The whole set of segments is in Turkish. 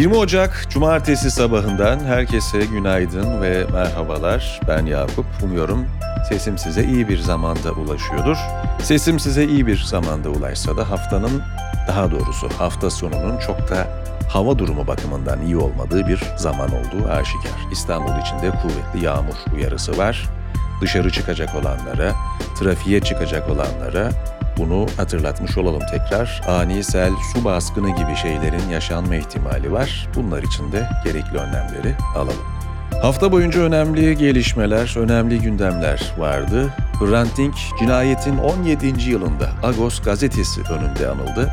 20 Ocak Cumartesi sabahından herkese günaydın ve merhabalar. Ben Yakup. Umuyorum sesim size iyi bir zamanda ulaşıyordur. Sesim size iyi bir zamanda ulaşsa da haftanın, daha doğrusu hafta sonunun çok da hava durumu bakımından iyi olmadığı bir zaman olduğu aşikar. İstanbul içinde kuvvetli yağmur uyarısı var. Dışarı çıkacak olanlara, trafiğe çıkacak olanlara bunu hatırlatmış olalım tekrar. Ani sel, su baskını gibi şeylerin yaşanma ihtimali var. Bunlar için de gerekli önlemleri alalım. Hafta boyunca önemli gelişmeler, önemli gündemler vardı. Hrant Dink cinayetin 17. yılında Agos gazetesi önünde anıldı.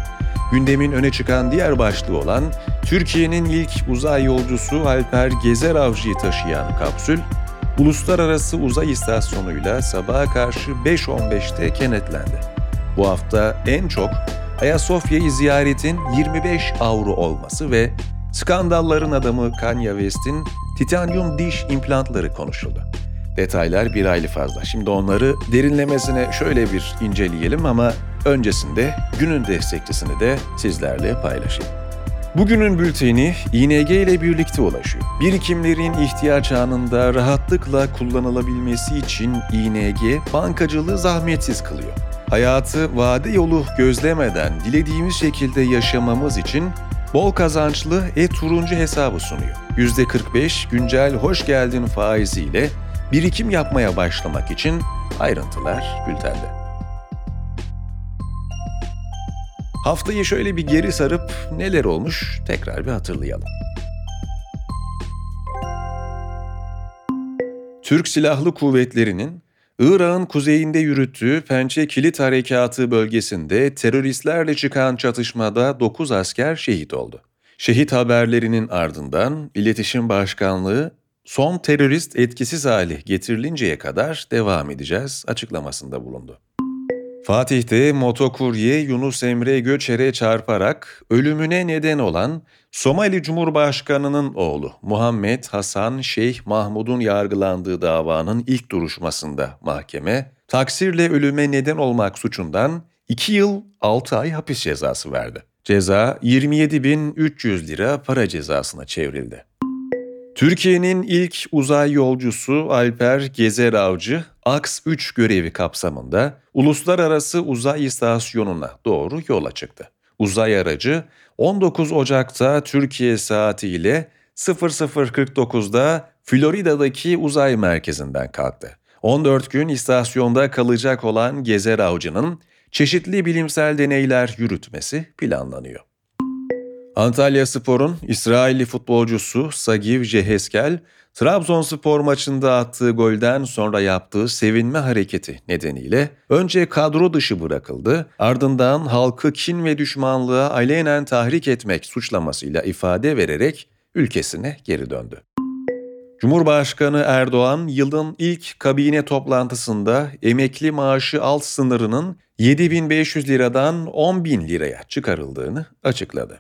Gündemin öne çıkan diğer başlığı olan Türkiye'nin ilk uzay yolcusu Alper Gezer Avcı'yı taşıyan kapsül, uluslararası uzay istasyonuyla sabaha karşı 5.15'te kenetlendi. Bu hafta en çok Ayasofya'yı ziyaretin 25 avro olması ve skandalların adamı Kanye West'in titanyum diş implantları konuşuldu. Detaylar bir aylı fazla. Şimdi onları derinlemesine şöyle bir inceleyelim ama öncesinde günün destekçisini de sizlerle paylaşayım. Bugünün bülteni ING ile birlikte ulaşıyor. Birikimlerin ihtiyaç anında rahatlıkla kullanılabilmesi için ING bankacılığı zahmetsiz kılıyor hayatı vade yolu gözlemeden dilediğimiz şekilde yaşamamız için bol kazançlı e-turuncu hesabı sunuyor. %45 güncel hoş geldin faiziyle birikim yapmaya başlamak için ayrıntılar bültende. Haftayı şöyle bir geri sarıp neler olmuş tekrar bir hatırlayalım. Türk Silahlı Kuvvetleri'nin Irak'ın kuzeyinde yürüttüğü Pençe Kilit Harekatı bölgesinde teröristlerle çıkan çatışmada 9 asker şehit oldu. Şehit haberlerinin ardından İletişim Başkanlığı son terörist etkisiz hale getirilinceye kadar devam edeceğiz açıklamasında bulundu. Fatih'te motokurye Yunus Emre Göçer'e çarparak ölümüne neden olan Somali Cumhurbaşkanı'nın oğlu Muhammed Hasan Şeyh Mahmud'un yargılandığı davanın ilk duruşmasında mahkeme, taksirle ölüme neden olmak suçundan 2 yıl 6 ay hapis cezası verdi. Ceza 27.300 lira para cezasına çevrildi. Türkiye'nin ilk uzay yolcusu Alper Gezer Avcı, AKS-3 görevi kapsamında Uluslararası Uzay İstasyonu'na doğru yola çıktı. Uzay aracı 19 Ocak'ta Türkiye saatiyle 00.49'da Florida'daki uzay merkezinden kalktı. 14 gün istasyonda kalacak olan Gezer Avcı'nın çeşitli bilimsel deneyler yürütmesi planlanıyor. Antalya Spor'un İsrailli futbolcusu Sagiv Ceheskel, Trabzonspor maçında attığı golden sonra yaptığı sevinme hareketi nedeniyle önce kadro dışı bırakıldı, ardından halkı kin ve düşmanlığa alenen tahrik etmek suçlamasıyla ifade vererek ülkesine geri döndü. Cumhurbaşkanı Erdoğan yılın ilk kabine toplantısında emekli maaşı alt sınırının 7500 liradan 10.000 liraya çıkarıldığını açıkladı.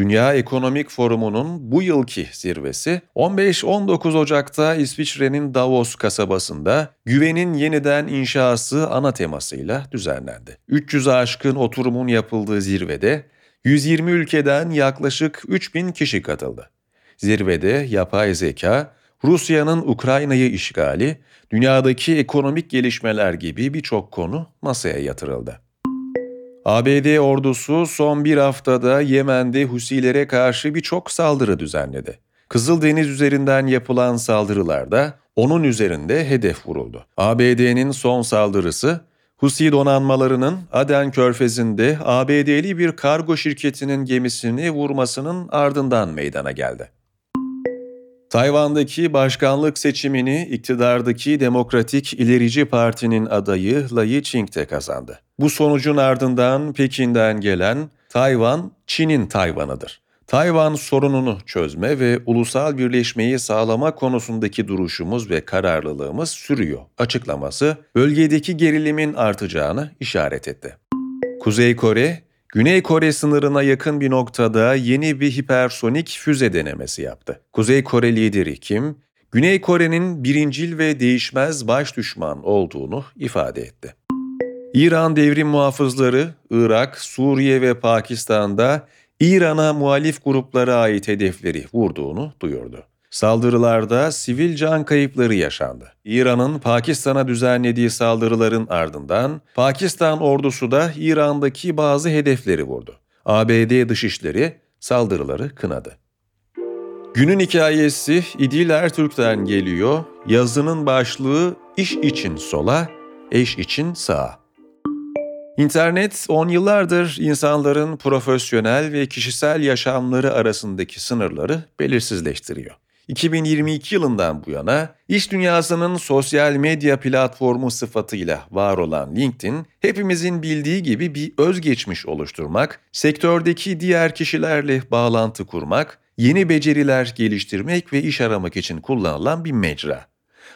Dünya Ekonomik Forumu'nun bu yılki zirvesi 15-19 Ocak'ta İsviçre'nin Davos kasabasında güvenin yeniden inşası ana temasıyla düzenlendi. 300 aşkın oturumun yapıldığı zirvede 120 ülkeden yaklaşık 3000 kişi katıldı. Zirvede yapay zeka, Rusya'nın Ukrayna'yı işgali, dünyadaki ekonomik gelişmeler gibi birçok konu masaya yatırıldı. ABD ordusu son bir haftada Yemen'de Husilere karşı birçok saldırı düzenledi. Kızıldeniz üzerinden yapılan saldırılarda onun üzerinde hedef vuruldu. ABD'nin son saldırısı Husi donanmalarının Aden körfezinde ABD'li bir kargo şirketinin gemisini vurmasının ardından meydana geldi. Tayvan'daki başkanlık seçimini iktidardaki Demokratik İlerici Parti'nin adayı Lai Ching-te kazandı. Bu sonucun ardından Pekin'den gelen Tayvan, Çin'in Tayvan'ıdır. Tayvan sorununu çözme ve ulusal birleşmeyi sağlama konusundaki duruşumuz ve kararlılığımız sürüyor açıklaması bölgedeki gerilimin artacağını işaret etti. Kuzey Kore, Güney Kore sınırına yakın bir noktada yeni bir hipersonik füze denemesi yaptı. Kuzey Kore lideri Kim, Güney Kore'nin birincil ve değişmez baş düşman olduğunu ifade etti. İran devrim muhafızları Irak, Suriye ve Pakistan'da İran'a muhalif gruplara ait hedefleri vurduğunu duyurdu. Saldırılarda sivil can kayıpları yaşandı. İran'ın Pakistan'a düzenlediği saldırıların ardından Pakistan ordusu da İran'daki bazı hedefleri vurdu. ABD Dışişleri saldırıları kınadı. Günün hikayesi İdil Ertürk'ten geliyor. Yazının başlığı iş için sola, eş için sağa. İnternet on yıllardır insanların profesyonel ve kişisel yaşamları arasındaki sınırları belirsizleştiriyor. 2022 yılından bu yana iş dünyasının sosyal medya platformu sıfatıyla var olan LinkedIn, hepimizin bildiği gibi bir özgeçmiş oluşturmak, sektördeki diğer kişilerle bağlantı kurmak, yeni beceriler geliştirmek ve iş aramak için kullanılan bir mecra.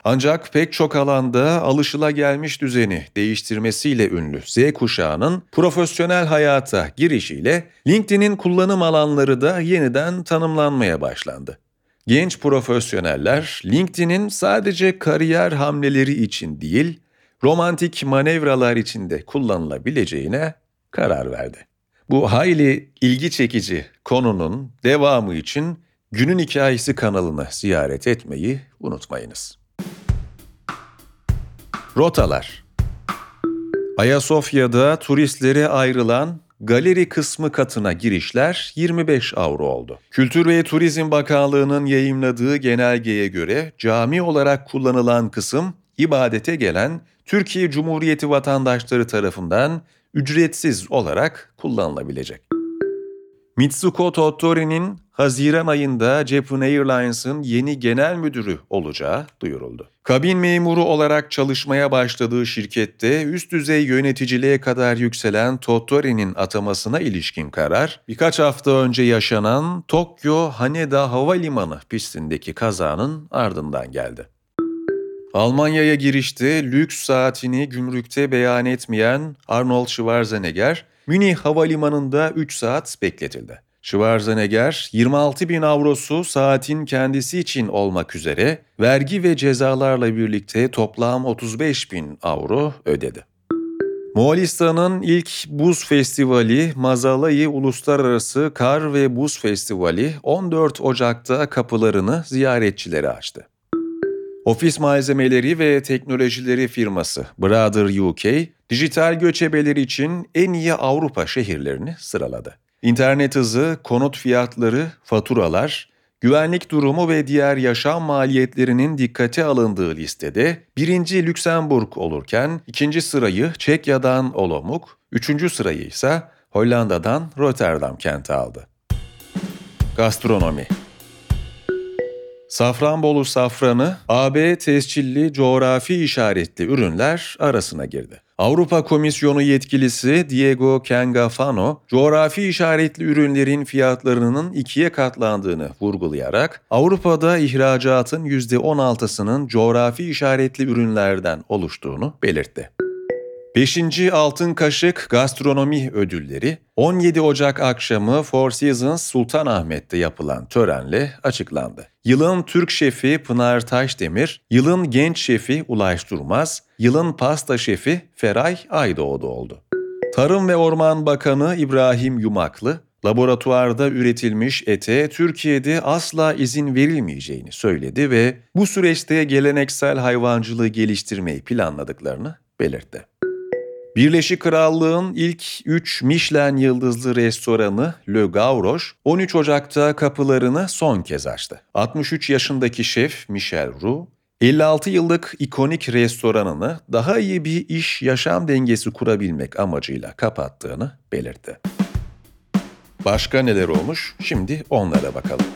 Ancak pek çok alanda alışılagelmiş düzeni değiştirmesiyle ünlü Z kuşağının profesyonel hayata girişiyle LinkedIn'in kullanım alanları da yeniden tanımlanmaya başlandı. Genç profesyoneller LinkedIn'in sadece kariyer hamleleri için değil, romantik manevralar için de kullanılabileceğine karar verdi. Bu hayli ilgi çekici konunun devamı için Günün Hikayesi kanalını ziyaret etmeyi unutmayınız. Rotalar Ayasofya'da turistlere ayrılan galeri kısmı katına girişler 25 avro oldu. Kültür ve Turizm Bakanlığı'nın yayımladığı genelgeye göre cami olarak kullanılan kısım ibadete gelen Türkiye Cumhuriyeti vatandaşları tarafından ücretsiz olarak kullanılabilecek. Mitsuko Tottori'nin Haziran ayında Japan Airlines'ın yeni genel müdürü olacağı duyuruldu. Kabin memuru olarak çalışmaya başladığı şirkette üst düzey yöneticiliğe kadar yükselen Tottori'nin atamasına ilişkin karar, birkaç hafta önce yaşanan Tokyo Haneda Havalimanı pistindeki kazanın ardından geldi. Almanya'ya girişte lüks saatini gümrükte beyan etmeyen Arnold Schwarzenegger, Münih Havalimanı'nda 3 saat bekletildi. Schwarzenegger 26 bin avrosu saatin kendisi için olmak üzere vergi ve cezalarla birlikte toplam 35 bin avro ödedi. Moğolistan'ın ilk buz festivali Mazalai Uluslararası Kar ve Buz Festivali 14 Ocak'ta kapılarını ziyaretçilere açtı. Ofis malzemeleri ve teknolojileri firması Brother UK, dijital göçebeler için en iyi Avrupa şehirlerini sıraladı. İnternet hızı, konut fiyatları, faturalar, güvenlik durumu ve diğer yaşam maliyetlerinin dikkate alındığı listede birinci Lüksemburg olurken ikinci sırayı Çekya'dan Olomouc, üçüncü sırayı ise Hollanda'dan Rotterdam kenti aldı. Gastronomi Safranbolu safranı AB tescilli coğrafi işaretli ürünler arasına girdi. Avrupa Komisyonu yetkilisi Diego Cangafano, coğrafi işaretli ürünlerin fiyatlarının ikiye katlandığını vurgulayarak Avrupa'da ihracatın %16'sının coğrafi işaretli ürünlerden oluştuğunu belirtti. 5. Altın Kaşık Gastronomi Ödülleri 17 Ocak akşamı Four Seasons Sultanahmet'te yapılan törenle açıklandı. Yılın Türk şefi Pınar Taşdemir, yılın genç şefi Ulaş Durmaz, yılın pasta şefi Feray Aydoğdu oldu. Tarım ve Orman Bakanı İbrahim Yumaklı, laboratuvarda üretilmiş ete Türkiye'de asla izin verilmeyeceğini söyledi ve bu süreçte geleneksel hayvancılığı geliştirmeyi planladıklarını belirtti. Birleşik Krallığın ilk 3 Michelin yıldızlı restoranı Le Gavroche 13 Ocak'ta kapılarını son kez açtı. 63 yaşındaki şef Michel Roux, 56 yıllık ikonik restoranını daha iyi bir iş yaşam dengesi kurabilmek amacıyla kapattığını belirtti. Başka neler olmuş? Şimdi onlara bakalım.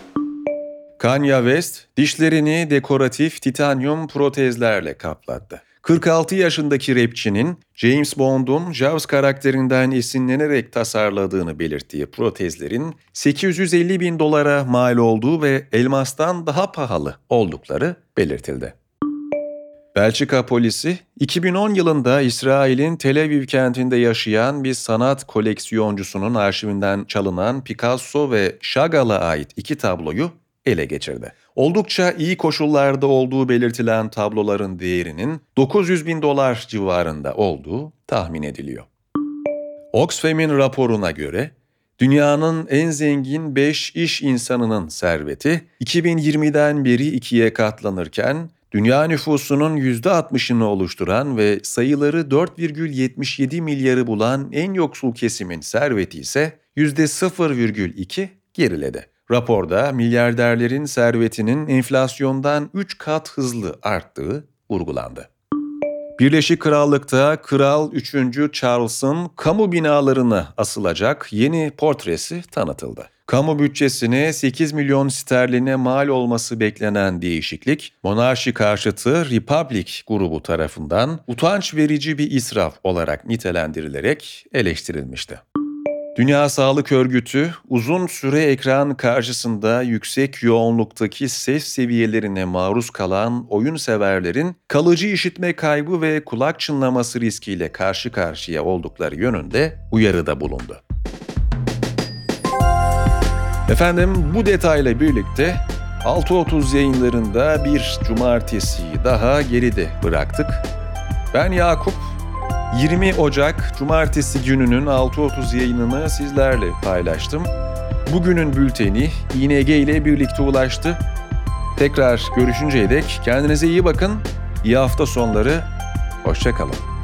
Kanye West dişlerini dekoratif titanyum protezlerle kaplattı. 46 yaşındaki rapçinin James Bond'un Jaws karakterinden esinlenerek tasarladığını belirttiği protezlerin 850 bin dolara mal olduğu ve elmastan daha pahalı oldukları belirtildi. Belçika polisi 2010 yılında İsrail'in Tel Aviv kentinde yaşayan bir sanat koleksiyoncusunun arşivinden çalınan Picasso ve Chagall'a ait iki tabloyu ele geçirdi. Oldukça iyi koşullarda olduğu belirtilen tabloların değerinin 900 bin dolar civarında olduğu tahmin ediliyor. Oxfam'in raporuna göre Dünyanın en zengin 5 iş insanının serveti 2020'den beri ikiye katlanırken dünya nüfusunun %60'ını oluşturan ve sayıları 4,77 milyarı bulan en yoksul kesimin serveti ise %0,2 geriledi. Raporda milyarderlerin servetinin enflasyondan 3 kat hızlı arttığı vurgulandı. Birleşik Krallık'ta Kral 3. Charles'ın kamu binalarına asılacak yeni portresi tanıtıldı. Kamu bütçesine 8 milyon sterline mal olması beklenen değişiklik, monarşi karşıtı Republic grubu tarafından utanç verici bir israf olarak nitelendirilerek eleştirilmişti. Dünya Sağlık Örgütü uzun süre ekran karşısında yüksek yoğunluktaki ses seviyelerine maruz kalan oyun severlerin kalıcı işitme kaybı ve kulak çınlaması riskiyle karşı karşıya oldukları yönünde uyarıda bulundu. Efendim bu detayla birlikte 6.30 yayınlarında bir cumartesiyi daha geride bıraktık. Ben Yakup 20 Ocak Cumartesi gününün 6.30 yayınını sizlerle paylaştım. Bugünün bülteni İNG ile birlikte ulaştı. Tekrar görüşünceye dek kendinize iyi bakın. İyi hafta sonları. Hoşçakalın.